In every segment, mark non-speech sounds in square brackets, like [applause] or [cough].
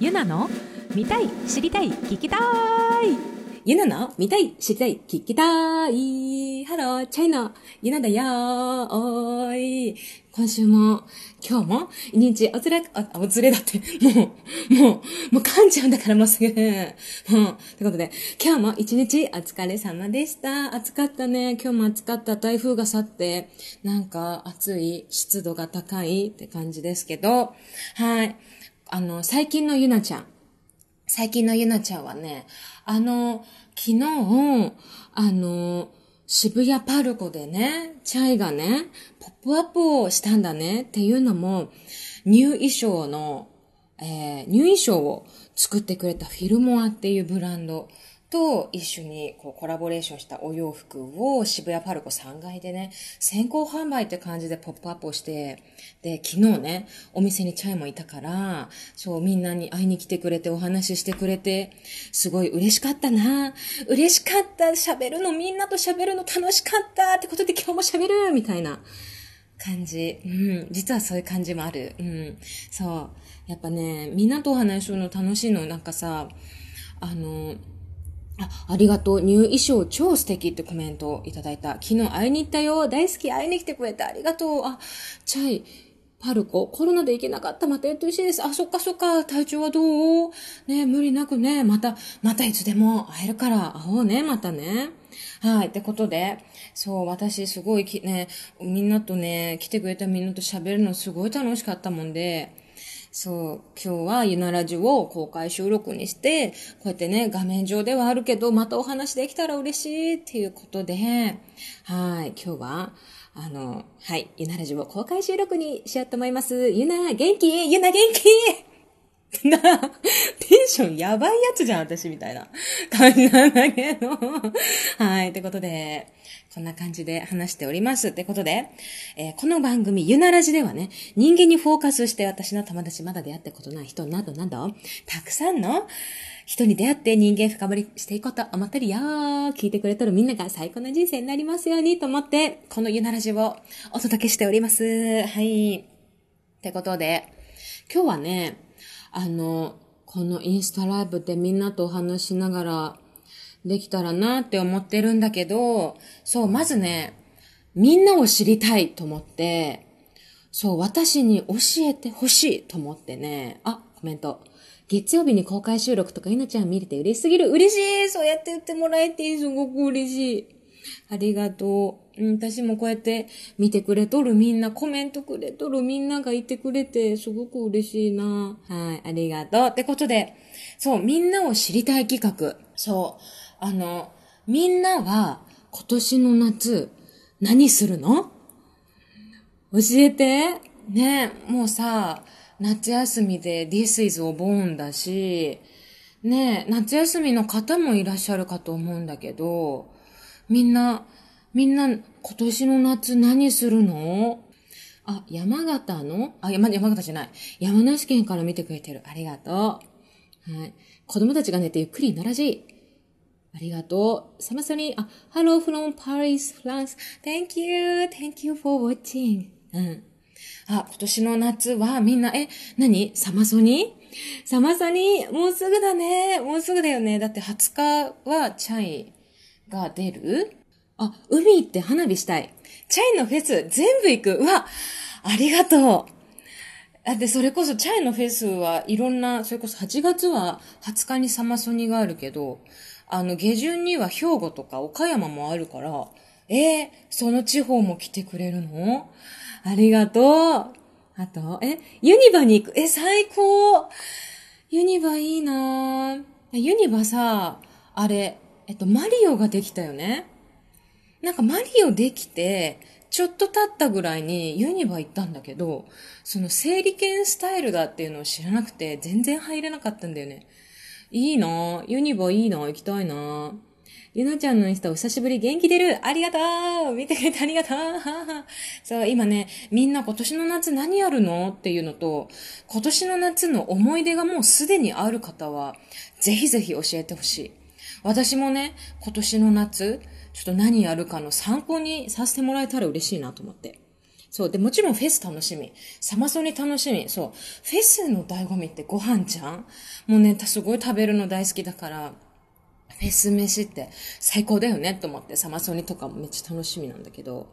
ゆなの見たい知りたい聞きたいゆなの見たい知りたい聞きたいハロー、チャイナだよおーい今週も、今日も、一日、おつれ、あ、おつれだって、[laughs] もう、もう、もう噛んじゃうんだからもうすぐ。もう、ってことで、今日も一日お疲れ様でした。暑かったね。今日も暑かった。台風が去って、なんか暑い、湿度が高いって感じですけど、はい。あの、最近のゆなちゃん。最近のゆなちゃんはね、あの、昨日、あの、渋谷パルコでね、チャイがね、ポップアップをしたんだねっていうのも、ニュー衣装の、えー、ニュー衣装を作ってくれたフィルモアっていうブランドと一緒にこうコラボレーションしたお洋服を渋谷パルコ3階でね、先行販売って感じでポップアップをして、で、昨日ね、お店にチャイもいたから、そう、みんなに会いに来てくれてお話ししてくれて、すごい嬉しかったな嬉しかった喋るの、みんなと喋るの楽しかったってことで今日も喋るみたいな感じ。うん。実はそういう感じもある。うん。そう。やっぱね、みんなとお話しするの楽しいの。なんかさ、あの、あ、ありがとう。ニュー衣装超素敵ってコメントをいただいた。昨日会いに行ったよ。大好き。会いに来てくれてありがとう。あ、チャイ、パルコ、コロナで行けなかった。またやってほしいです。あ、そっかそっか。体調はどう？ね無理なくね。また、またいつでも会えるから会おうね。またね。はい。ってことで、そう、私すごいきね、みんなとね、来てくれたみんなと喋るのすごい楽しかったもんで、そう、今日はゆなラジオを公開収録にして、こうやってね、画面上ではあるけど、またお話できたら嬉しいっていうことで、はい、今日は、あの、はい、ゆなラジオ公開収録にしようと思います。ゆな、元気？ゆな、元気？[laughs] な、テンションやばいやつじゃん、私みたいな。感 [laughs] じなんだけど。はい、ってことで、こんな感じで話しております。ってことで、えーこの番組、ゆならじではね、人間にフォーカスして私の友達まだ出会ったことない人などなど、たくさんの人に出会って人間深掘りしていこうと思ってるよ。聞いてくれとるみんなが最高な人生になりますようにと思って、このゆならじをお届けしております。はい。ってことで、今日はね、あの、このインスタライブでみんなとお話しながらできたらなって思ってるんだけど、そう、まずね、みんなを知りたいと思って、そう、私に教えてほしいと思ってね、あ、コメント。月曜日に公開収録とか、いなちゃん見れて嬉しすぎる。嬉しいそうやって言ってもらえて、すごく嬉しい。ありがとう。うん、私もこうやって見てくれとるみんな、コメントくれとるみんながいてくれて、すごく嬉しいな。はい、ありがとう。ってことで、そう、みんなを知りたい企画。そう、あの、みんなは今年の夏、何するの？教えて。ね、もうさ、夏休みで This is o Born だし、ね、夏休みの方もいらっしゃるかと思うんだけど、みんな、みんな今年の夏何するの？あ、山形の？あ、山、山形じゃない。山梨県から見てくれてる。ありがとう。はい。子供たちが寝てゆっくりならじ。ありがとう。サマソニー、あ、Hello from Paris, France. Thank you. Thank you for watching. うん。あ、今年の夏はみんな、え、何？サマソニー？サマソニーもうすぐだね。もうすぐだよね。だって20日はチャイが出るあ、海行って花火したい。チャイのフェス全部行く。うわ、ありがとう。だってそれこそチャイのフェスはいろんな、それこそ8月は20日にサマソニがあるけど、あの下旬には兵庫とか岡山もあるから、えー、その地方も来てくれるの？ありがとう。あと、え、ユニバに行く？え、最高。ユニバいいなぁユニバさ、あれ、えっと、マリオができたよね？なんかマリオできて、ちょっと経ったぐらいにユニバ行ったんだけど、その整理券スタイルだっていうのを知らなくて全然入れなかったんだよね。いいな。ぁユニバいいな。行きたいな。ゆなちゃんのインスタお久しぶり。元気出る。ありがとう。見てくれてありがとう。[laughs] そう、今ね、みんな今年の夏何やるの？っていうのと、今年の夏の思い出がもうすでにある方は、ぜひぜひ教えてほしい。私もね、今年の夏、ちょっと何やるかの参考にさせてもらえたら嬉しいなと思って。そう。で、もちろんフェス楽しみ。サマソニ楽しみ。そう。フェスの醍醐味ってご飯じゃん？もうね、すごい食べるの大好きだから、フェス飯って最高だよねと思って、サマソニとかもめっちゃ楽しみなんだけど。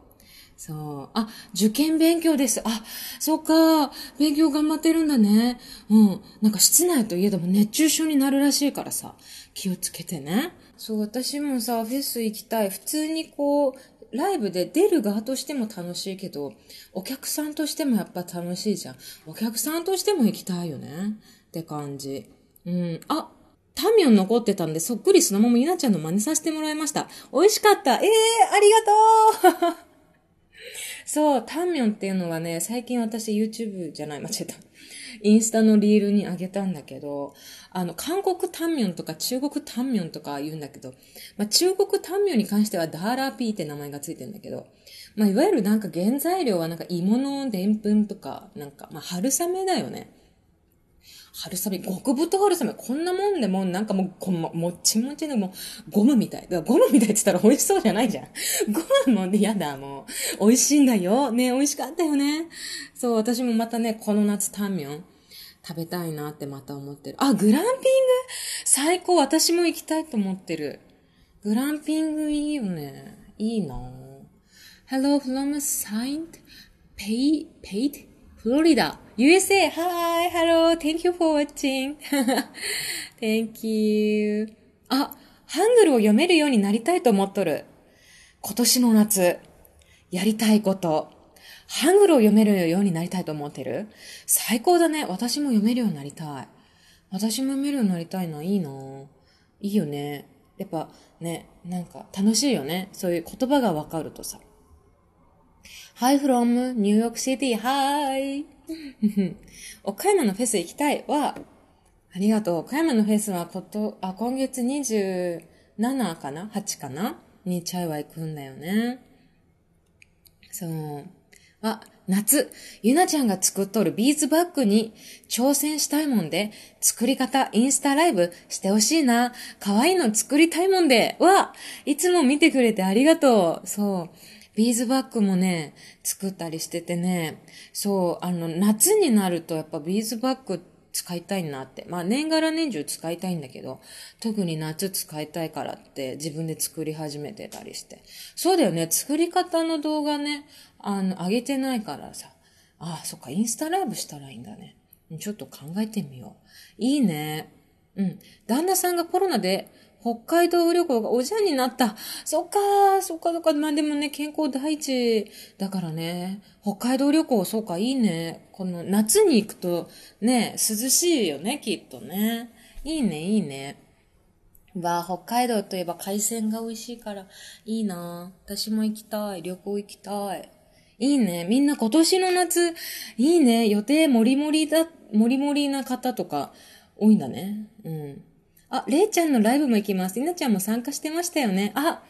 そう。あ、受験勉強です。あ、そうか。勉強頑張ってるんだね。うん。なんか室内といえども熱中症になるらしいからさ、気をつけてね。そう、私もさ、フェス行きたい。普通にこう、ライブで出る側としても楽しいけど、お客さんとしてもやっぱ楽しいじゃん。お客さんとしても行きたいよね。って感じ。うん。あ、タンミョン残ってたんで、そっくりそのままゆなちゃんの真似させてもらいました。美味しかった。ええー、ありがとう [laughs] そう、タンミョンっていうのはね、最近私 YouTube じゃない、間違えた。インスタのリールにあげたんだけど、あの、韓国タンミョンとか中国タンミョンとか言うんだけど、まあ、中国タンミョンに関してはダーラーピーって名前がついてるんだけど、まあ、いわゆるなんか原材料はなんか芋のでんぷんとか、なんか、まあ、春雨だよね。春雨、極太春雨、こんなもんでもなんかもう、こももちもちでもゴムみたい。だからゴムみたいって言ったら美味しそうじゃないじゃん。[laughs] ゴムもね、やだ、もう。美味しいんだよ。ね、美味しかったよね。そう、私もまたね、この夏タンミョン食べたいなってまた思ってる。あ、グランピング？最高。私も行きたいと思ってる。グランピングいいよね。いいな Hello from Saint Pay, Paid, Florida. USA, hi, hello, thank you for watching. [laughs] thank you. あ、ハングルを読めるようになりたいと思っとる。今年の夏、やりたいこと。ハングルを読めるようになりたいと思ってる最高だね。私も読めるようになりたい。私も読めるようになりたいな。いいないいよね。やっぱね、なんか楽しいよね。そういう言葉がわかるとさ。Hi from New York City. Hi! [laughs] 岡山のフェス行きたいは、ありがとう。岡山のフェスはこと、あ、今月27かな ?8 かな？にチャイは行くんだよね。そう。あ、夏、ゆなちゃんが作っとるビーズバッグに挑戦したいもんで、作り方インスタライブしてほしいな。可愛いの作りたいもんで。わいつも見てくれてありがとう。そう。ビーズバッグもね、作ったりしててね、そう、あの、夏になるとやっぱビーズバッグ使いたいなって。まあ年がら年中使いたいんだけど、特に夏使いたいからって自分で作り始めてたりして。そうだよね、作り方の動画ね、あの、上げてないからさ。ああ、そっか、インスタライブしたらいいんだね。ちょっと考えてみよう。いいね。うん。旦那さんがコロナで北海道旅行がおじゃんになった。そっか、そっかそっか。まあでもね、健康第一だからね。北海道旅行、そうか、いいね。この夏に行くとね、涼しいよね、きっとね。いいね、いいね。わあ、北海道といえば海鮮が美味しいから、いいな私も行きたい。旅行行きたい。いいね。みんな今年の夏、いいね。予定もりもりだ、もりもりな方とか多いんだね。うん。あ、れいちゃんのライブも行きます。いなちゃんも参加してましたよね。あ、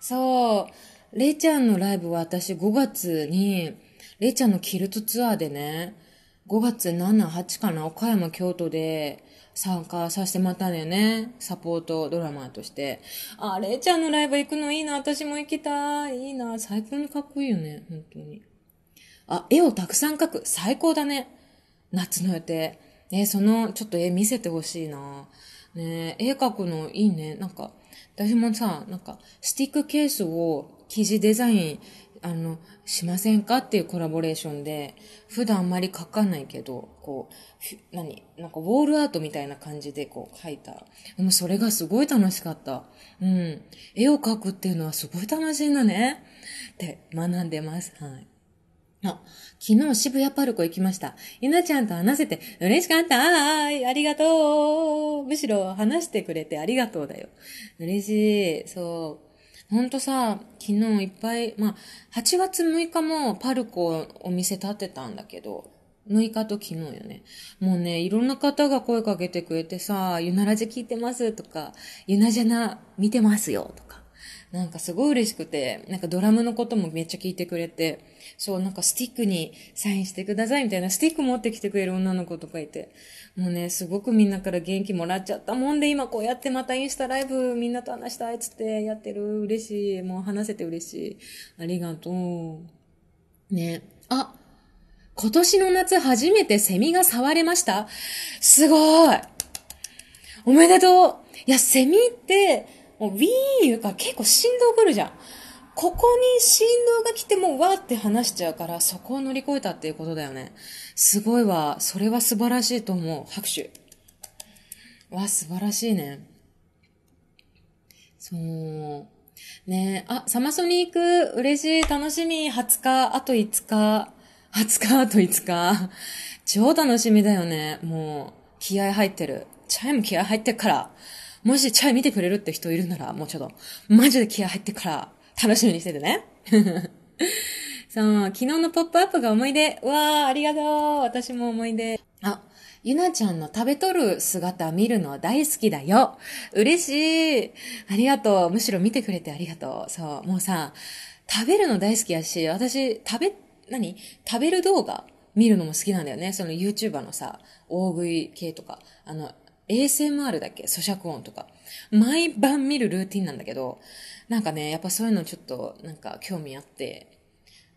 そう。れいちゃんのライブは私5月に、れいちゃんのキルトツアーでね、5月7、8かな、岡山、京都で参加させてもらったんだよね。サポートドラマーとして。あ、れいちゃんのライブ行くのいいな、私も行きたい。いいな、最高にかっこいいよね、本当に。あ、絵をたくさん描く。最高だね。夏の予定。えその、ちょっと絵見せてほしいな。ね絵描くのいいね。なんか、私もさ、なんか、スティックケースを生地デザイン、あの、しませんかっていうコラボレーションで、普段あんまり描かないけど、こう、何？なんかウォールアートみたいな感じでこう描いた。でもそれがすごい楽しかった。うん。絵を描くっていうのはすごい楽しいんだね。って学んでます。はい。あ、昨日渋谷パルコ行きました。ゆなちゃんと話せて嬉しかったあありがとうむしろ話してくれてありがとうだよ。嬉しい。そう。ほんとさ、昨日いっぱい、まあ、8月6日もパルコお店立ってたんだけど、6日と昨日よね。もうね、いろんな方が声かけてくれてさ、ゆならじ聞いてますとか、ゆなじゃな見てますよとか。なんかすごい嬉しくて、なんかドラムのこともめっちゃ聞いてくれて、そう、なんかスティックにサインしてくださいみたいな、スティック持ってきてくれる女の子とかいて、もうね、すごくみんなから元気もらっちゃったもんで、今こうやってまたインスタライブみんなと話したいっつってやってる。嬉しい。もう話せて嬉しい。ありがとう。ね。あ、今年の夏初めてセミが触れましたすごいおめでとういや、セミって、もう、ウィーン言うか結構振動来るじゃん。ここに振動が来てもわーって話しちゃうから、そこを乗り越えたっていうことだよね。すごいわ。それは素晴らしいと思う。拍手。わ、素晴らしいね。そう。ねあ、サマソニー行く。嬉しい。楽しみ。20日、あと5日。20日、あと5日。超楽しみだよね。もう、気合入ってる。チャイも気合入ってるから。もしチャイ見てくれるって人いるなら、もうちょっと、マジで気合入ってから、楽しみにしててね。[laughs] そう、昨日のポップアップが思い出。うわー、ありがとう。私も思い出。あ、ゆなちゃんの食べとる姿見るの大好きだよ。嬉しい。ありがとう。むしろ見てくれてありがとう。そう、もうさ、食べるの大好きやし、私、食べ、何？食べる動画見るのも好きなんだよね。その YouTuber のさ、大食い系とか、あの、ASMR だっけ？咀嚼音とか。毎晩見るルーティンなんだけど、なんかね、やっぱそういうのちょっと、なんか興味あって、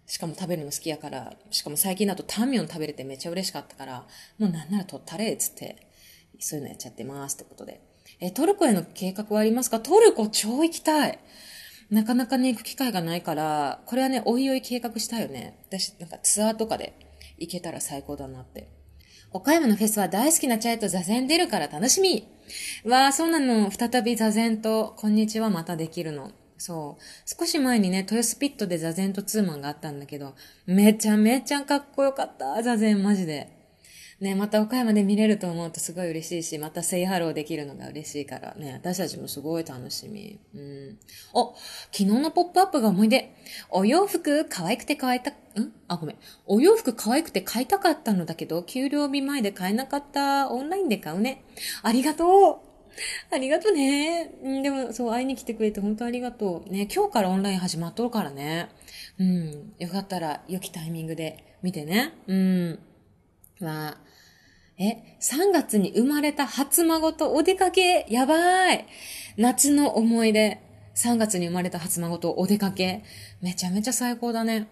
しかも食べるの好きやから、しかも最近だとタンミョン食べれてめっちゃ嬉しかったから、もうなんなら取ったれ、っつって、そういうのやっちゃってますってことで。え、トルコへの計画はありますか？トルコ超行きたいなかなかね、行く機会がないから、これはね、おいおい計画したいよね。私、なんかツアーとかで行けたら最高だなって。岡山のフェスは大好きなチャイと ZAZEN 出るから楽しみわあ、そうなの。再び ZAZEN と、こんにちはまたできるの。そう。少し前にね、豊洲 PIT で ZAZEN とツーマンがあったんだけど、めちゃめちゃかっこよかった、 ZAZEN マジで。ね、また岡山で見れると思うとすごい嬉しいし、また say hello できるのが嬉しいからね、私たちもすごい楽しみ。うん。お、昨日のポップアップが思い出。お洋服可愛くて可愛いた、ん？あ、ごめん。お洋服可愛くて買いたかったのだけど、給料日前で買えなかった。オンラインで買うね。ありがとうありがとうね。でも、そう、会いに来てくれて本当ありがとう。ね、今日からオンライン始まっとるからね。うん、よかったら、良きタイミングで見てね。うん。まあ、え、3月に生まれた初孫とお出かけ、やばい。夏の思い出。3月に生まれた初孫とお出かけ。めちゃめちゃ最高だね。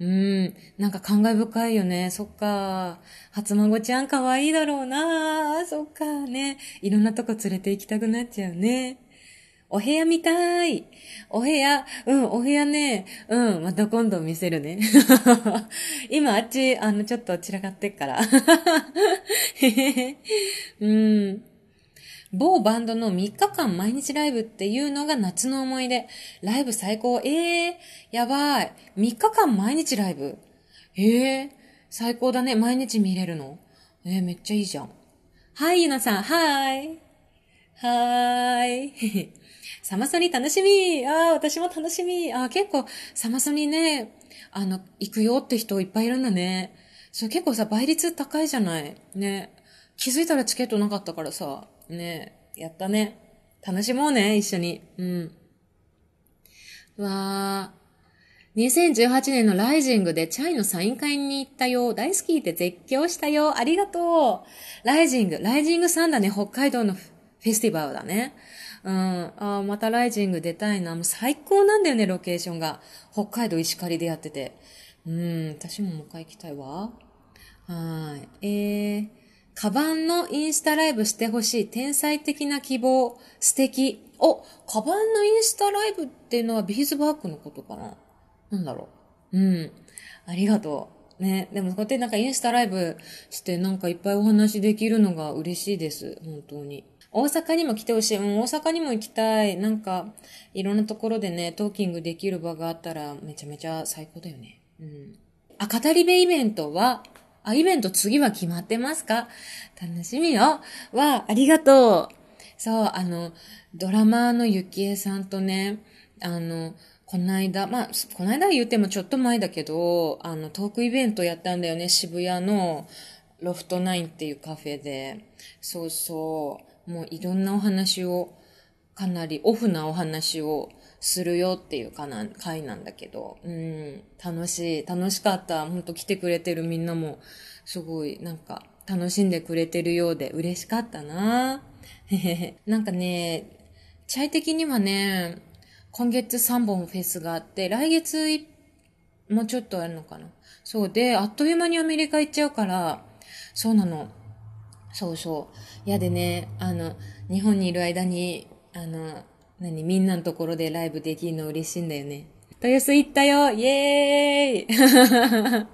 うん。なんか感慨深いよね。そっか。初孫ちゃん可愛いだろうな。そっかね。いろんなとこ連れて行きたくなっちゃうね。お部屋見たい。お部屋、うん、お部屋ね。うん、また今度見せるね。[laughs] 今あっち、あの、ちょっと散らかってっから。[laughs] へへへうん。某バンドの3日間毎日ライブっていうのが夏の思い出。ライブ最高。ええー、やばい。3日間毎日ライブ？ええー、最高だね。毎日見れるの？えー、めっちゃいいじゃん。はい、ゆなさん。はい。はーい。[laughs] サマソニ楽しみああ、私も楽しみああ、結構、サマソニね、あの、行くよって人いっぱいいるんだね。それ結構さ、倍率高いじゃないね。気づいたらチケットなかったからさ。ねやったね。楽しもうね、一緒に。うん。うわー。2018年のライジングでチャイのサイン会に行ったよ。大好きって絶叫したよ。ありがとう。ライジング。ライジングさんだね。北海道のフェスティバルだね。うん。あまたライジング出たいな。もう最高なんだよね、ロケーションが。北海道石狩でやってて。うん。私ももう一回行きたいわ。はい。えー。カバンのインスタライブしてほしい。天才的な希望。素敵。お、カバンのインスタライブっていうのはビーズバッグのことかな？なんだろう。うん。ありがとう。ね。でもこうやってなんかインスタライブしてなんかいっぱいお話できるのが嬉しいです。本当に。大阪にも来てほしい。もう、大阪にも行きたい。なんか、いろんなところでね、トーキングできる場があったらめちゃめちゃ最高だよね。うん。あ、語り部イベントは、あ、イベント次は決まってますか？楽しみよ。わ、ありがとう。そう、あの、ドラマーのゆきえさんとね、あの、こないだ、まあ、こないだ言ってもちょっと前だけど、あの、トークイベントやったんだよね、渋谷のロフトナインっていうカフェで。そうそう。もういろんなお話を、かなりオフなお話をするよっていうかな、回なんだけど、うん、楽しい、楽しかった。ほんと来てくれてるみんなも、すごい、なんか、楽しんでくれてるようで嬉しかったな。[laughs] なんかね、チャイ的にはね、今月3本フェスがあって、来月もうちょっとあるのかな。そうで、あっという間にアメリカ行っちゃうから、そうなの。そうそう。いやでね、あの、日本にいる間に、あの、何、みんなのところでライブできるの嬉しいんだよね。豊洲行ったよイエーイ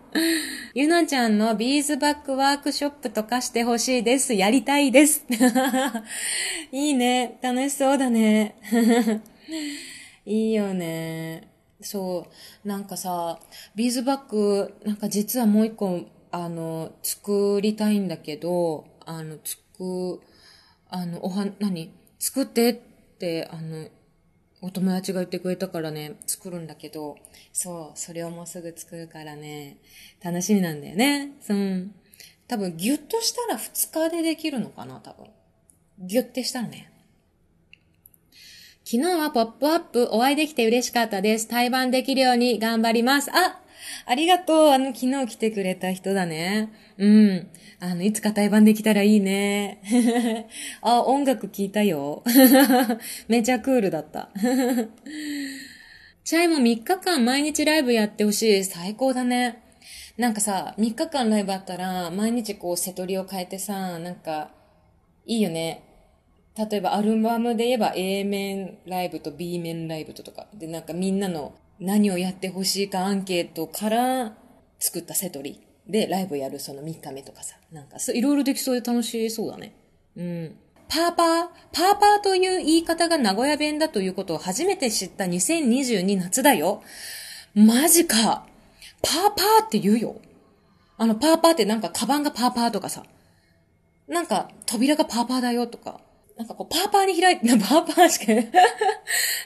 [laughs] ゆなちゃんのビーズバックワークショップとかしてほしいです。やりたいです。[laughs] いいね。楽しそうだね。[laughs] いいよね。そう。なんかさ、ビーズバッグ、なんか実はもう一個、あの、作りたいんだけど、あの、つく、あの、おは、何？作ってって、あの、お友達が言ってくれたからね、作るんだけど、そう、それをもうすぐ作るからね、楽しみなんだよね。そう。多分、ギュッとしたら2日でできるのかな、多分。ギュッてしたらね。昨日はポップアップお会いできて嬉しかったです。対バンできるように頑張ります。あありがとう。あの、昨日来てくれた人だね。うん。あの、いつか対バンできたらいいね。[laughs] あ、音楽聴いたよ。[laughs] めちゃクールだった。[laughs] チャイも3日間毎日ライブやってほしい。最高だね。なんかさ、3日間ライブあったら、毎日こう、瀬取りを変えてさ、なんか、いいよね。例えばアルバムで言えば A 面ライブと B 面ライブととか。で、なんかみんなの何をやってほしいかアンケートから作ったセトリでライブやるその3日目とかさ。なんかいろいろできそうで楽しそうだね。うん。パーパー、パーパーという言い方が名古屋弁だということを初めて知った2022夏だよ。マジか。パーパーって言うよ。あの、パーパーってなんかカバンがパーパーとかさ。なんか扉がパーパーだよとか。なんかこう、パーパーに開いて、[laughs] パーパーしか、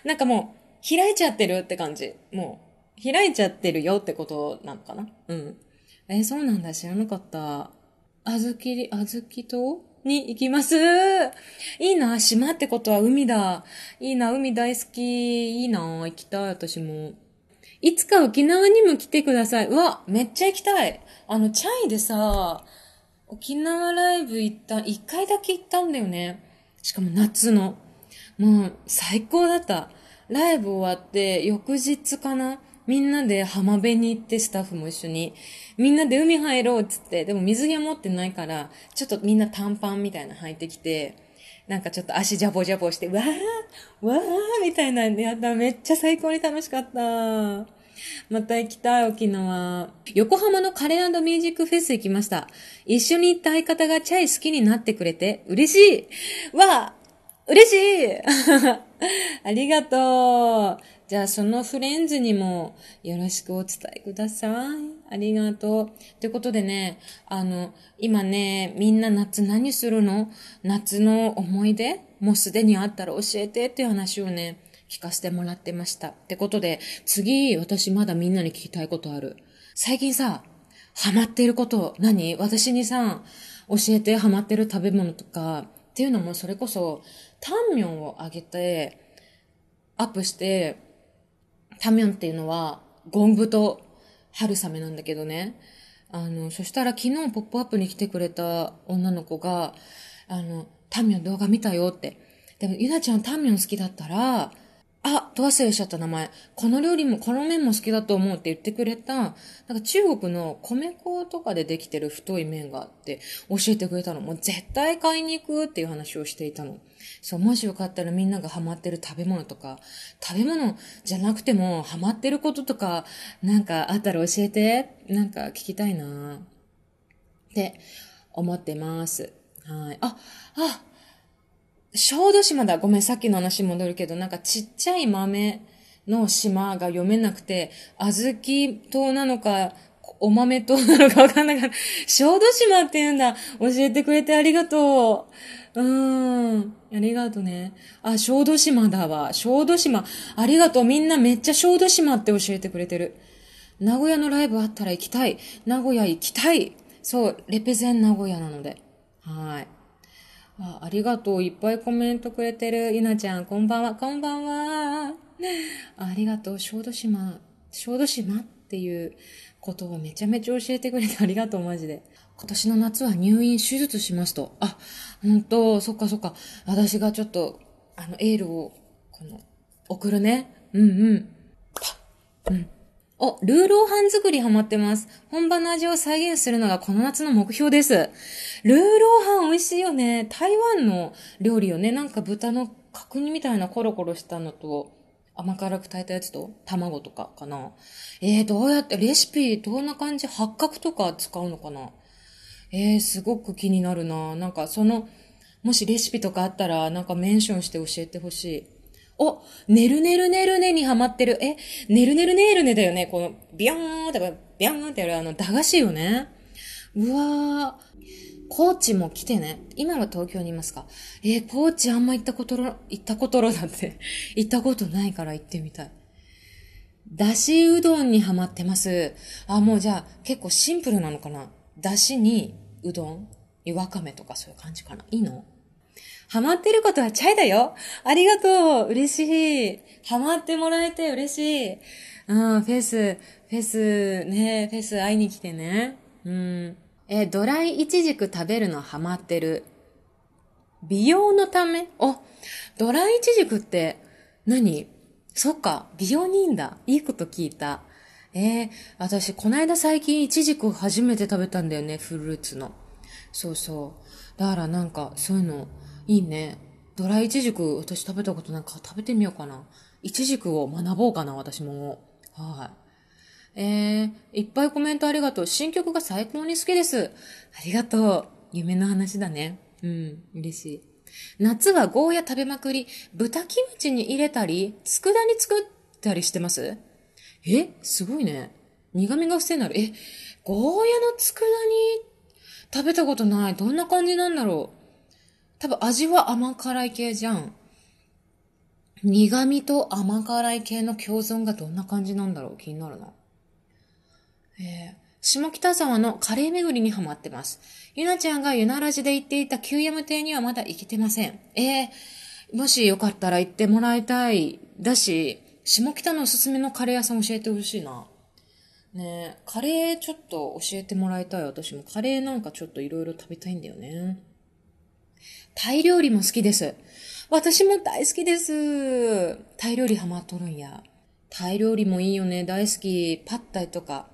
なんかもう、開いちゃってるって感じ。もう、開いちゃってるよってことなのかな？うん。えーそうなんだ、知らなかった。あずきり、あずき島に行きます。いいな、島ってことは海だ。いいな、海大好き。いいな、行きたい、私も。いつか沖縄にも来てください。うわ、めっちゃ行きたい。あの、チャイでさ、沖縄ライブ行った、一回だけ行ったんだよね。しかも夏の。もう最高だった。ライブ終わって翌日かな？みんなで浜辺に行ってスタッフも一緒に。みんなで海入ろうっつって。でも水着持ってないから、ちょっとみんな短パンみたいなの履いてきて、なんかちょっと足ジャボジャボして、わーわーみたいなんでやった。めっちゃ最高に楽しかった。また行きたい、沖縄。横浜のカレーミュージックフェス行きました。一緒に行った相方がチャイ好きになってくれて、嬉しいわ嬉しい [laughs] ありがとう。じゃあ、そのフレンズにもよろしくお伝えください。ありがとう。ってことでね、あの、今ね、みんな夏何するの？夏の思い出？もうすでにあったら教えてっていう話をね、聞かせてもらってました。ってことで、次、私まだみんなに聞きたいことある。最近さ、ハマっていること、何？私にさ、教えてハマってる食べ物とか、っていうのもそれこそ、タンミョンをあげて、アップして、タンミョンっていうのは、ゴンブと春雨なんだけどね。あの、そしたら昨日ポップアップに来てくれた女の子が、あの、タンミョン動画見たよって。でも、ゆなちゃんタンミョン好きだったら、あ、ど忘れしちゃった名前。この料理も、この麺も好きだと思うって言ってくれた、なんか中国の米粉とかでできてる太い麺があって、教えてくれたの。もう絶対買いに行くっていう話をしていたの。そう、もしよかったらみんながハマってる食べ物とか、食べ物じゃなくてもハマってることとか、なんかあったら教えて。なんか聞きたいなって思ってます。はい。あ、あ、小豆島だ。ごめん、さっきの話戻るけど、なんかちっちゃい豆の島が読めなくて、小豆島なのか、お豆島なのかわかんなかった。[laughs] 小豆島って言うんだ。教えてくれてありがとう。うーん。ありがとうね。あ、小豆島だわ。小豆島。ありがとう。みんなめっちゃ小豆島って教えてくれてる。名古屋のライブあったら行きたい。名古屋行きたい。そう、レペゼン名古屋なので。はい。あありがとう。いっぱいコメントくれてる。ゆなちゃん、こんばんは。こんばんは。ありがとう。小豆島、小豆島っていうことをめちゃめちゃ教えてくれてありがとう、マジで。今年の夏は入院手術しますと。あ、ほんと、そっかそっか。私がちょっと、あの、エールを、この、送るね。うんうん。うん。お、ルーローハン作りハマってます。本場の味を再現するのがこの夏の目標です。ルーローハン美味しいよね。台湾の料理よね。なんか豚の角煮みたいなコロコロしたのと、甘辛く炊いたやつと、卵とかかな。えー、どうやって、レシピどんな感じ八角とか使うのかなえー、すごく気になるな。なんかその、もしレシピとかあったら、なんかメンションして教えてほしい。お、ねるねるねるねにハマってる。え、ねるねるねるねだよね。この、ビヨーンって、ビヨーンってやるあの、駄菓子よね。うわー。高知も来てね。今は東京にいますか？えー、高知あんま行ったことろ、行ったことろだって。[laughs] 行ったことないから行ってみたい。だしうどんにハマってます。あ、もうじゃあ結構シンプルなのかな？だしにうどん？にわかめとかそういう感じかな？いいの？ハマってることはチャイだよ。ありがとう。嬉しい。ハマってもらえて嬉しい。うん、フェス、フェス、ね、フェス会いに来てね。うん。えドライイチジク食べるのハマってる。美容のため？お、ドライイチジクって何？そっか、美容にいいんだ。いいこと聞いた。えー、私、こないだ最近イチジク初めて食べたんだよね、フルーツの。そうそう。だからなんか、そういうの、いいね。ドライイチジク、私食べたことなんか食べてみようかな。イチジクを学ぼうかな、私も。はい。えー、いっぱいコメントありがとう。新曲が最高に好きです。ありがとう。夢の話だね。うん、嬉しい。夏はゴーヤ食べまくり、豚キムチに入れたり、佃煮作ったりしてます？えすごいね。苦味が癖になる。え、ゴーヤの佃煮食べたことない。どんな感じなんだろう。多分味は甘辛い系じゃん。苦味と甘辛い系の共存がどんな感じなんだろう気になるな。えー、下北沢のカレー巡りにハマってます。ゆなちゃんがゆなラジで行っていた旧山亭にはまだ行けてません。えー、もしよかったら行ってもらいたい。だし、下北のおすすめのカレー屋さん教えてほしいな。ねえ、カレーちょっと教えてもらいたい。私もカレーなんかちょっといろいろ食べたいんだよね。タイ料理も好きです。私も大好きです。タイ料理ハマっとるんや。タイ料理もいいよね。大好き。パッタイとか。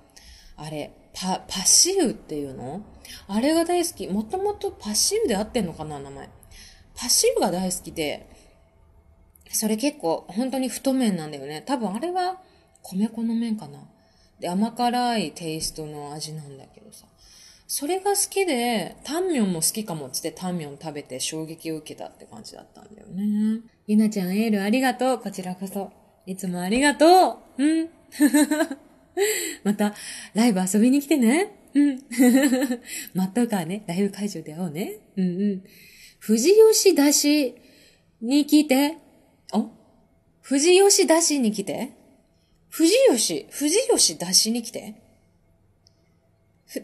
あれ、パ、パシウっていうの？あれが大好き。もともとパシウで合ってんのかな名前。パシウが大好きで、それ結構本当に太麺なんだよね。多分あれは米粉の麺かな。で、甘辛いテイストの味なんだけどさ。それが好きで、タンミョンも好きかもっつってタンミョン食べて衝撃を受けたって感じだったんだよね。ゆなちゃんエールありがとう。こちらこそ。いつもありがとう。うん。[laughs] また、ライブ遊びに来てね。うん。待っとうかね。ライブ会場で会おうね。うんうん。富士吉出しに来て。お？富士吉出しに来て？富士吉、富士吉出しに来て？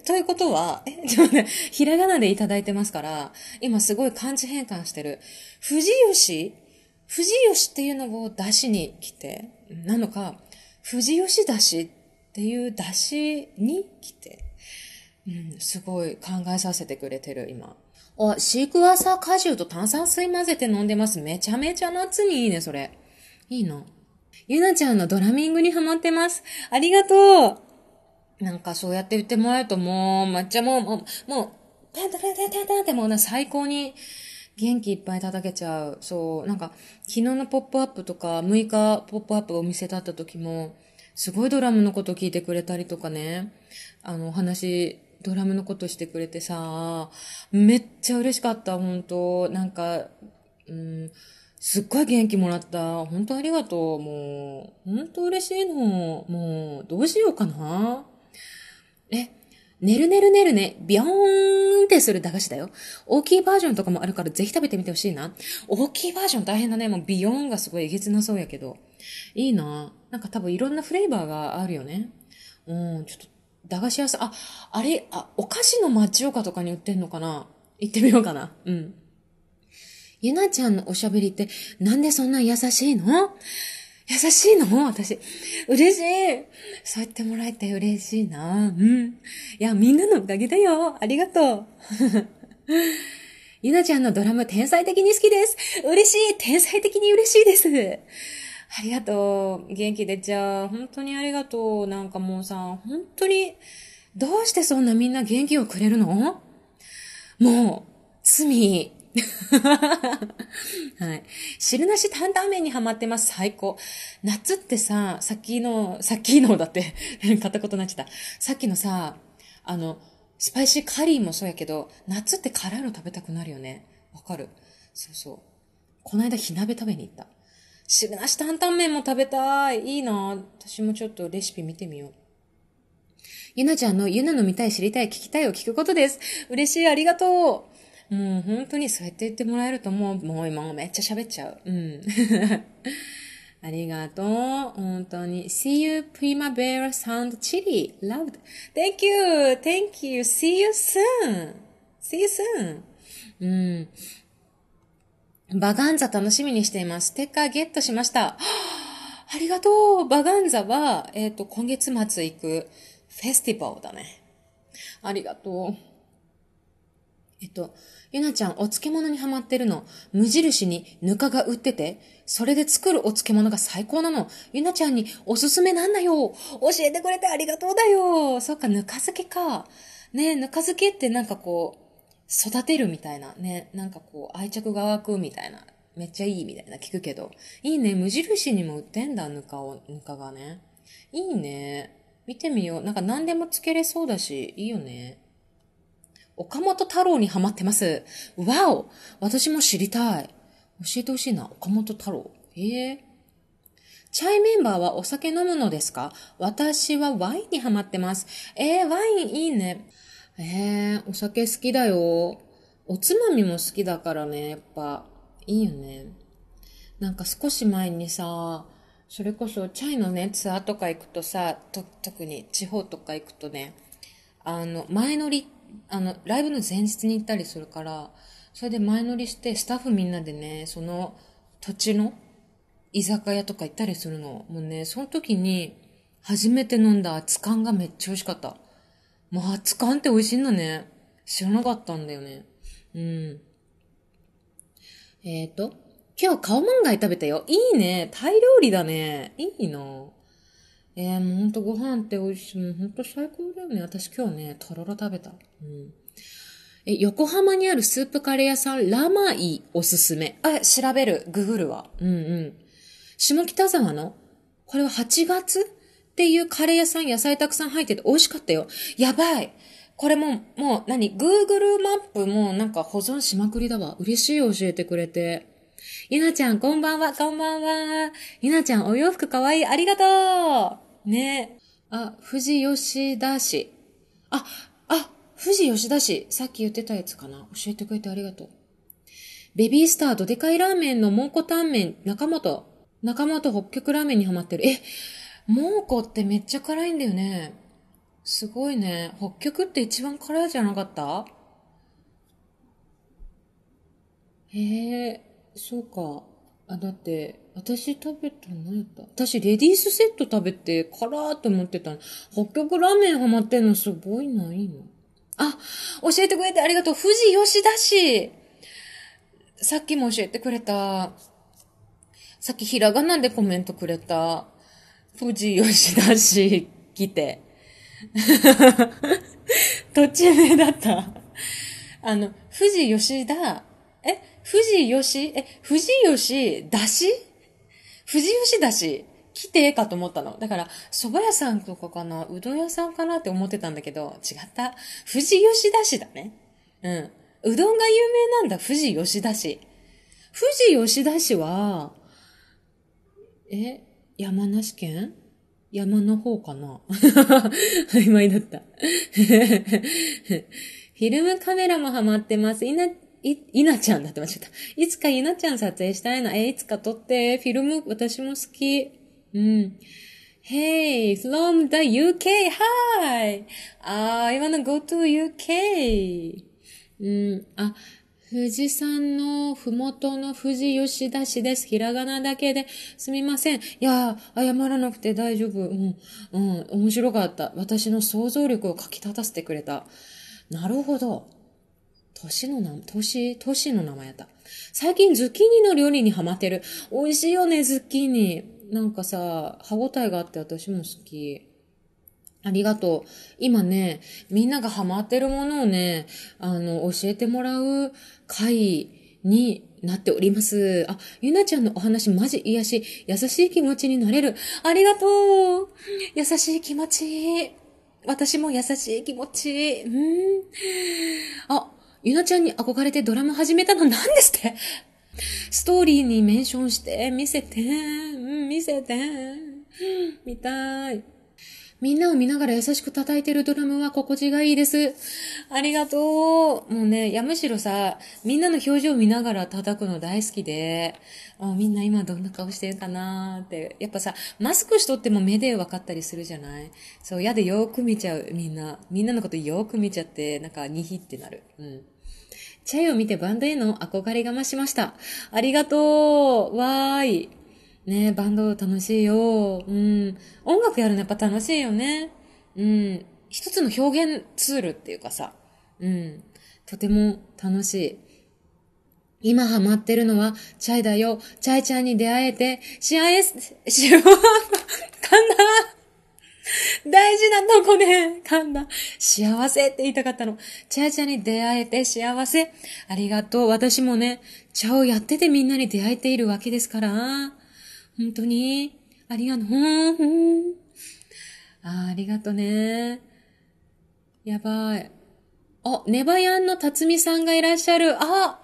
ということは、[laughs] え、ちょっとね、ひらがなでいただいてますから、今すごい漢字変換してる。富士吉？富士吉っていうのを出しに来て、なのか、富士吉出しっていう出しに来て、うん、すごい考えさせてくれてる、今。あ、シークワーサー果汁と炭酸水混ぜて飲んでます。めちゃめちゃ夏にいいね、それ。いいな。ゆなちゃんのドラミングにハマってます。ありがとうなんかそうやって言ってもらえるともう、抹茶もう、もう、もう、タンタンタンタンタンってもうな、最高に元気いっぱい叩けちゃう。そう、なんか、昨日のポップアップとか、6日ポップアップお店だった時も、すごいドラムのこと聞いてくれたりとかね、あの、お話、ドラムのことしてくれてさ、めっちゃ嬉しかった、本当なんか、うん、すっごい元気もらった。本当ありがとう。もう、本当嬉しいの。もう、どうしようかな。え、ねるねるねるね、ビヨーンってする駄菓子だよ。大きいバージョンとかもあるからぜひ食べてみてほしいな。大きいバージョン大変だね。もうビヨーンがすごいえげつなそうやけど。いいな。なんか多分いろんなフレーバーがあるよね。うん、ちょっと、駄菓子屋さん、あ、あれ、あ、お菓子の町岡とかに売ってんのかな？行ってみようかな。うん。ゆなちゃんのおしゃべりって、なんでそんな優しいの？優しいの？私。嬉しい。そう言ってもらえて嬉しいな。うん。いや、みんなのおかげだよ。ありがとう。[laughs] ゆなちゃんのドラム天才的に好きです。嬉しい。天才的に嬉しいです。ありがとう。元気出ちゃう。本当にありがとう。なんかもうさ、本当に、どうしてそんなみんな元気をくれるの？もう、罪。[laughs] はい。汁なし担々麺にハマってます。最高。夏ってさ、さっきの、さっきのだって [laughs] 片言になっちゃった。さっきのさ、あの、スパイシーカリーもそうやけど、夏って辛いの食べたくなるよね。わかるそうそう。この間火鍋食べに行った。汁なし担々麺も食べたい。いいな私もちょっとレシピ見てみよう。ゆなちゃんのゆなの見たい、知りたい、聞きたいを聞くことです。嬉しい、ありがとう。もう本当にそうやって言ってもらえるともう、もう今めっちゃ喋っちゃう。うん。[laughs] ありがとう。本当に。See you, Primavera Sound Chili. Loved. Thank you. Thank you. See you soon. See you soon. うん。バガンザ楽しみにしています。ステッカーゲットしました。[gasps] ありがとう。バガンザは、えっ、ー、と、今月末行くフェスティバルだね。ありがとう。えっと、ゆなちゃん、お漬物にハマってるの。無印にぬかが売ってて、それで作るお漬物が最高なの。ゆなちゃんにおすすめなんだよ。教えてくれてありがとうだよ。そっか、ぬか漬けか。ねぬか漬けってなんかこう、育てるみたいな。ね、なんかこう、愛着が湧くみたいな。めっちゃいいみたいな聞くけど。いいね。無印にも売ってんだ、ぬかを、ぬかがね。いいね。見てみよう。なんか何でもつけれそうだし、いいよね。岡本太郎にハマってます。わお私も知りたい。教えてほしいな。岡本太郎。ええチャイメンバーはお酒飲むのですか？私はワインにハマってます。えー、ワインいいね。えー、お酒好きだよ。おつまみも好きだからね、やっぱ、いいよね。なんか少し前にさ、それこそチャイのね、ツアーとか行くとさ、と、特に地方とか行くとね、あの、前乗り、あの、ライブの前日に行ったりするから、それで前乗りして、スタッフみんなでね、その土地の居酒屋とか行ったりするの。もうね、その時に、初めて飲んだ熱燗がめっちゃ美味しかった。もう熱燗って美味しいんだね。知らなかったんだよね。うん。えっ、ー、と、今日顔まんがい食べたよ。いいね。タイ料理だね。いいな。えー、もうほんとご飯って美味しい。もうほんと最高だよね。私今日ね、とろろ食べた。うん。え、横浜にあるスープカレー屋さん、ラマイおすすめ。あ、調べる。ググるわ。うんうん。下北沢の？これは8月？っていうカレー屋さん野菜たくさん入ってて美味しかったよ。やばい。これも、もう何 ?Google マップもなんか保存しまくりだわ。嬉しい教えてくれて。ゆなちゃん、こんばんは、こんばんは。ゆなちゃん、お洋服かわいい。ありがとう。ねあ、富士吉田市。あ、あ、富士吉田市。さっき言ってたやつかな。教えてくれてありがとう。ベビースター、ドデカイラーメンの蒙古タンメン、中本。中本北極ラーメンにハマってる。え、蒙古ってめっちゃ辛いんだよね。すごいね。北極って一番辛いじゃなかった？へえ。そうか。あ、だって、私食べたのやった？私、レディースセット食べて、辛ーって思ってたの。北極ラーメンハマってんのすごいな、いいの。あ、教えてくれてありがとう。富士吉田市。さっきも教えてくれた。さっきひらがなでコメントくれた。富士吉田市来て。[laughs] 途中名だった。あの、富士吉田、え富士吉、え、富士吉だし富士吉だし来てかと思ったの。だから、蕎麦屋さんとかかな、うどん屋さんかなって思ってたんだけど、違った。富士吉田市だね。うん。うどんが有名なんだ、富士吉田市。富士吉田市は、え、山梨県？山の方かな？[laughs] 曖昧だった。[laughs] フィルムカメラもハマってます。いな、い、いなちゃんだって間違った。いつかいなちゃん撮影したいな。え、いつか撮って。フィルム、私も好き。うん。Hey, from the UK, hi! I wanna go to UK. うん、あ、富士山のふもとの富士吉田市です。ひらがなだけで。すみません。いや謝らなくて大丈夫。うん、うん、面白かった。私の想像力をかき立たせてくれた。なるほど。都市の名、都市、都市の名前やった。最近ズッキーニの料理にハマってる。美味しいよね、ズッキーニ。なんかさ、歯応えがあって私も好き。ありがとう。今ね、みんながハマってるものをね、あの、教えてもらう回になっております。あ、ゆなちゃんのお話マジ癒し、優しい気持ちになれる。ありがとう。優しい気持ち。私も優しい気持ち。うん。あ、ゆなちゃんに憧れてドラム始めたのなんですってストーリーにメンションして、見せて、うん、見せて、見たい。みんなを見ながら優しく叩いてるドラムは心地がいいです。ありがとう。もうね、いやむしろさ、みんなの表情を見ながら叩くの大好きで、あみんな今どんな顔してるかなーって。やっぱさ、マスクしとっても目で分かったりするじゃない？そう、嫌でよーく見ちゃう、みんな。みんなのことよーく見ちゃって、なんか、にひってなる。うん。チャイを見てバンドへの憧れが増しました。ありがとうわーい。ねバンド楽しいよ。うん。音楽やるのやっぱ楽しいよね。うん。一つの表現ツールっていうかさ。うん。とても楽しい。今ハマってるのは、チャイだよ。チャイちゃんに出会えて、幸せ、幸せ、かんだ。大事なとこで、噛んだ。幸せって言いたかったの。チャイちゃんに出会えて幸せ。ありがとう。私もね、茶をやっててみんなに出会えているわけですから。本当に、ありがとう。あありがとうね。やばい。あ、ネバヤンの辰巳さんがいらっしゃる。あ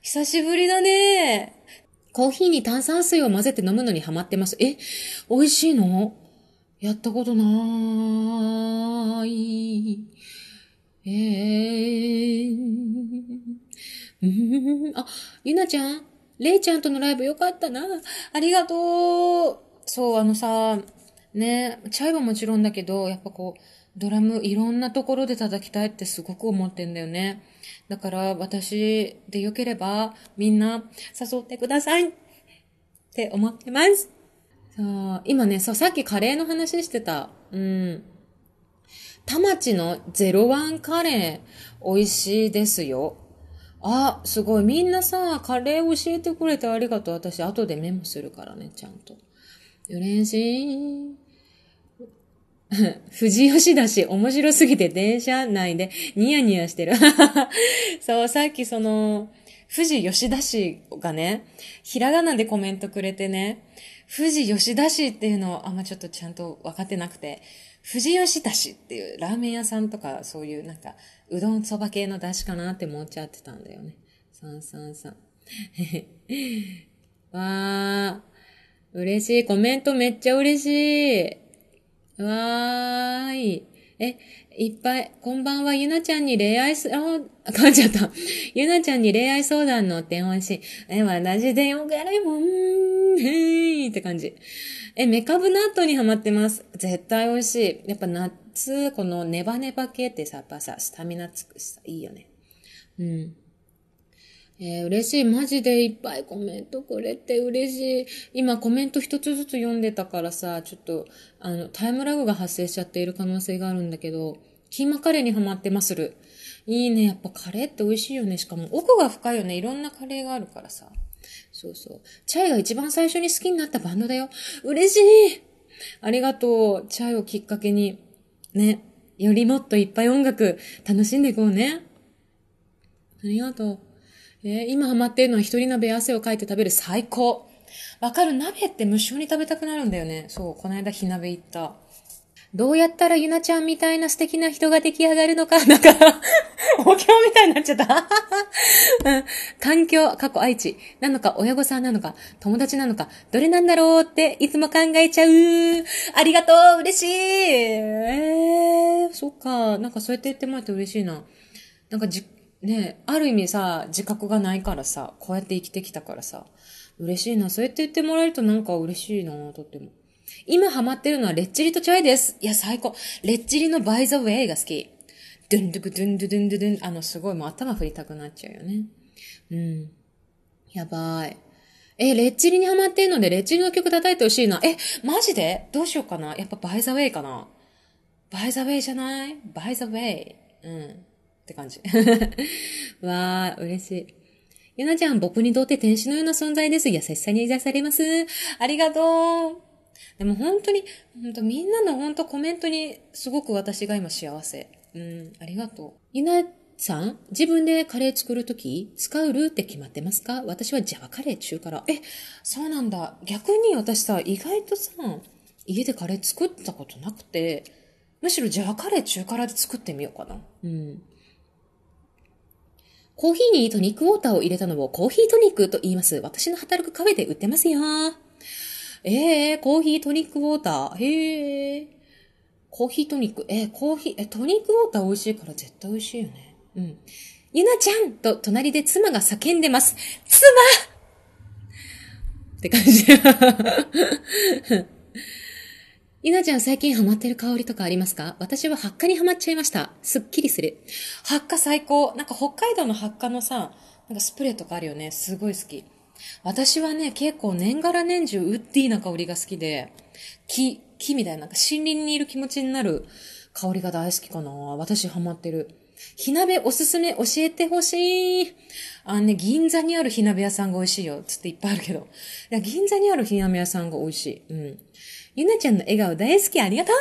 久しぶりだね。コーヒーに炭酸水を混ぜて飲むのにハマってます。え、美味しいの？やったことなーい。えー、あ、ゆなちゃん？れいちゃんとのライブよかったな。ありがとう。そう、あのさ、ね、チャイはもちろんだけど、やっぱこう、ドラムいろんなところで叩きたいってすごく思ってんだよね。だから私でよければみんな誘ってくださいって思ってます。そう、今ね、そう、さっきカレーの話してた。うん。田町の01カレー、美味しいですよ。あ、すごい。みんなさ、カレー教えてくれてありがとう。私、後でメモするからね、ちゃんと。嬉しい。富士吉だし、面白すぎて電車内でニヤニヤしてる。[laughs] そう、さっきその、富士吉田市がね、ひらがなでコメントくれてね、富士吉田市っていうのをあんまちょっとちゃんと分かってなくて、富士吉田市っていうラーメン屋さんとかそういうなんか、うどんそば系の出汁かなって思っちゃってたんだよね。三三三。[laughs] わー、嬉しい。コメントめっちゃ嬉しい。わーい。え、いっぱい、こんばんは、ゆなちゃんに恋愛す、あ、噛んじゃった。[laughs] ゆなちゃんに恋愛相談乗ってほしい。え、私でよがれもん、へいって感じ。え、メカブナットにハマってます。絶対美味しい。やっぱ納夏、このネバネバ系ってさ、やっぱさ、スタミナつくしさ、いいよね。うん。えー嬉しい。マジでいっぱいコメントくれて嬉しい。今コメント一つずつ読んでたからさ、ちょっと、あの、タイムラグが発生しちゃっている可能性があるんだけど、キーマカレーにハマってまする。いいね。やっぱカレーって美味しいよね。しかも奥が深いよね。いろんなカレーがあるからさ。そうそう。チャイが一番最初に好きになったバンドだよ。嬉しいありがとう。チャイをきっかけに、ね。よりもっといっぱい音楽楽しんでいこうね。ありがとう。えー今ハマってるのは一人鍋汗をかいて食べる最高。わかる鍋って無性に食べたくなるんだよね。そう、この間火鍋行った。どうやったらゆなちゃんみたいな素敵な人が出来上がるのか、なんか、[laughs] お経みたいになっちゃった。うん、環境、過去愛知、なのか親御さんなのか、友達なのか、どれなんだろうっていつも考えちゃう。ありがとう嬉しいえー、そっか。なんかそうやって言ってもらって嬉しいな。なんかじ、ねある意味さ、自覚がないからさ、こうやって生きてきたからさ、嬉しいな。そうやって言ってもらえるとなんか嬉しいな、とっても。今ハマってるのはレッチリとチャイです。いや、最高。レッチリのバイザウェイが好き。ドゥンドゥクドゥンドゥドゥンドゥドゥン。あの、すごいもう頭振りたくなっちゃうよね。うん。やばい。え、レッチリにハマってるので、レッチリの曲叩いてほしいな。え、マジで？どうしようかなやっぱバイザウェイかなバイザウェイじゃない？バイザウェイ。うん。って感じ。[laughs] わー、嬉しい。ゆなちゃん、僕にとって天使のような存在です。優しさに癒されます。ありがとう。でも本当に、本当みんなの本当コメントにすごく私が今幸せ。うん、ありがとう。ゆなさん、自分でカレー作るとき、使うルーって決まってますか？私はジャワカレー中から。え、そうなんだ。逆に私さ、意外とさ、家でカレー作ったことなくて、むしろジャワカレー中辛で作ってみようかな。うん。コーヒーにトニックウォーターを入れたのをコーヒートニックと言います。私の働くカフェで売ってますよ。ええー、コーヒートニックウォーター。へえ。コーヒートニック。えー、コーヒー、え、トニックウォーター美味しいから絶対美味しいよね。うん。ゆなちゃんと隣で妻が叫んでます。妻って感じ。[laughs] ゆなちゃん最近ハマってる香りとかありますか？私はハッカにハマっちゃいました。すっきりする。ハッカ最高。なんか北海道のハッカのさ、なんかスプレーとかあるよね。すごい好き。私はね、結構年がら年中ウッディーな香りが好きで、木、木みたいな、なんか森林にいる気持ちになる香りが大好きかな。私ハマってる。火鍋おすすめ教えてほしい。あのね、銀座にある火鍋屋さんが美味しいよ。つっていっぱいあるけど。いや銀座にある火鍋屋さんが美味しい。うん。ゆなちゃんの笑顔大好き。ありがとう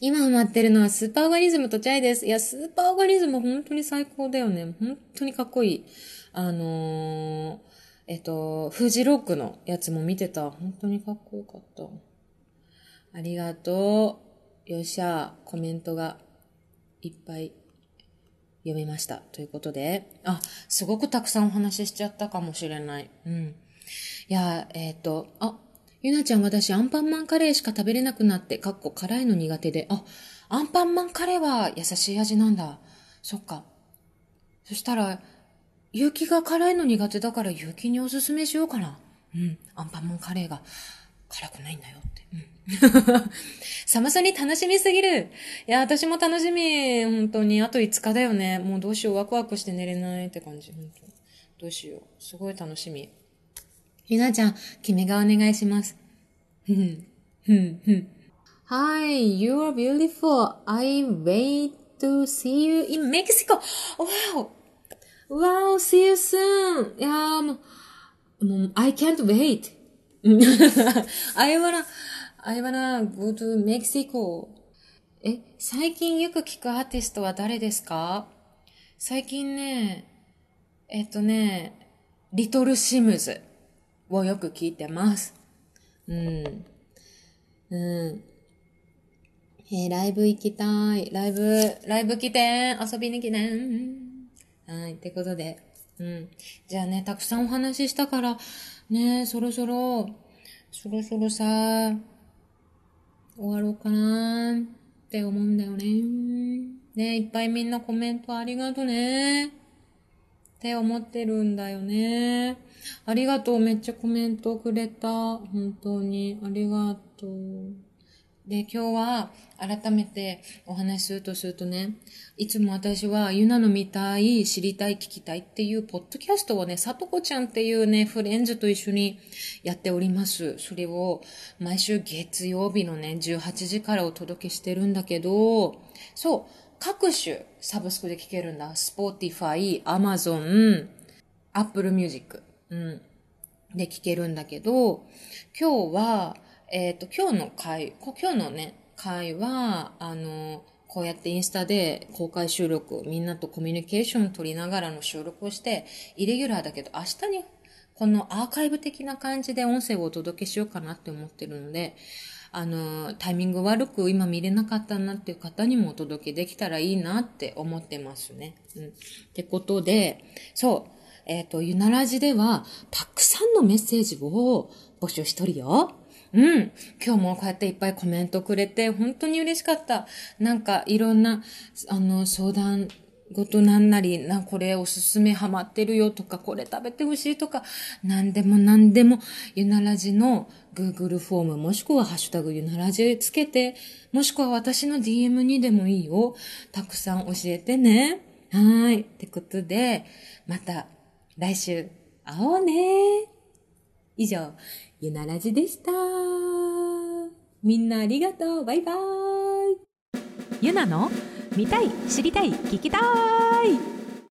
今ハマってるのはスーパーオガニズムとチャイです。いや、スーパーオガニズム本当に最高だよね。本当にかっこいい。あのー、えっと、フジロックのやつも見てた。本当にかっこよかった。ありがとう。よっしゃ、コメントがいっぱい読めました。ということで、あ、すごくたくさんお話ししちゃったかもしれない。うん。いや、えっ、ー、と、あ、ゆなちゃん私アンパンマンカレーしか食べれなくなって、かっこ辛いの苦手で、あ、アンパンマンカレーは優しい味なんだ。そっか。そしたら、ゆうきが辛いの苦手だからゆうきにおすすめしようかな。うん。アンパンマンカレーが辛くないんだよって。うん寒さに楽しみすぎる。いや、私も楽しみ。本当に。あと5日だよね。もうどうしよう。ワクワクして寝れないって感じ。本当どうしよう。すごい楽しみ。ひなちゃん、君がお願いします。ふん、ふん、ふん。Hi, you are beautiful. I wait to see you in Mexico. Wow! Wow, see you soon! いやーもう、もう、I can't wait. [laughs] I wanna, I wanna go to Mexico. え、最近よく聞くアーティストは誰ですか？最近ね、えっとね、リトルシムズをよく聞いてます。うん。うん。えー、ライブ行きたい。ライブ、ライブ来て遊びに来てはい、ってことで。うん。じゃあね、たくさんお話ししたから、ね、そろそろ、そろそろさ、終わろうかなって思うんだよね。ね、いっぱいみんなコメントありがとね。って思ってるんだよね。ありがとう。めっちゃコメントくれた。本当に。ありがとう。で、今日は改めてお話しするとするとね、いつも私はユナの見たい、知りたい、聞きたいっていうポッドキャストをね、さとこちゃんっていうね、フレンズと一緒にやっております。それを毎週月曜日のね、18時からお届けしてるんだけど、そう、各種サブスクで聞けるんだ。Spotify、Amazon、Apple Music、うん、で聞けるんだけど、今日は、えっ、ー、と、今日の回、今日のね、回は、あの、こうやってインスタで公開収録、みんなとコミュニケーションを取りながらの収録をして、イレギュラーだけど、明日にこのアーカイブ的な感じで音声をお届けしようかなって思ってるので、あの、タイミング悪く今見れなかったなっていう方にもお届けできたらいいなって思ってますね。うん。ってことで、そう、えっ、ー、と、ゆならじでは、たくさんのメッセージを募集しとるよ。うん。今日もこうやっていっぱいコメントくれて、本当に嬉しかった。なんか、いろんな、あの、相談事なんなり、な、これおすすめハマってるよとか、これ食べてほしいとか、なんでもなんでも、ゆならじの Google フォーム、もしくはハッシュタグゆならじつけて、もしくは私の DM にでもいいよ。たくさん教えてね。はい。ってことで、また来週会おうね。以上、ゆならじでした。みんなありがとう。バイバイ。ゆなの見たい、知りたい、聞きたい。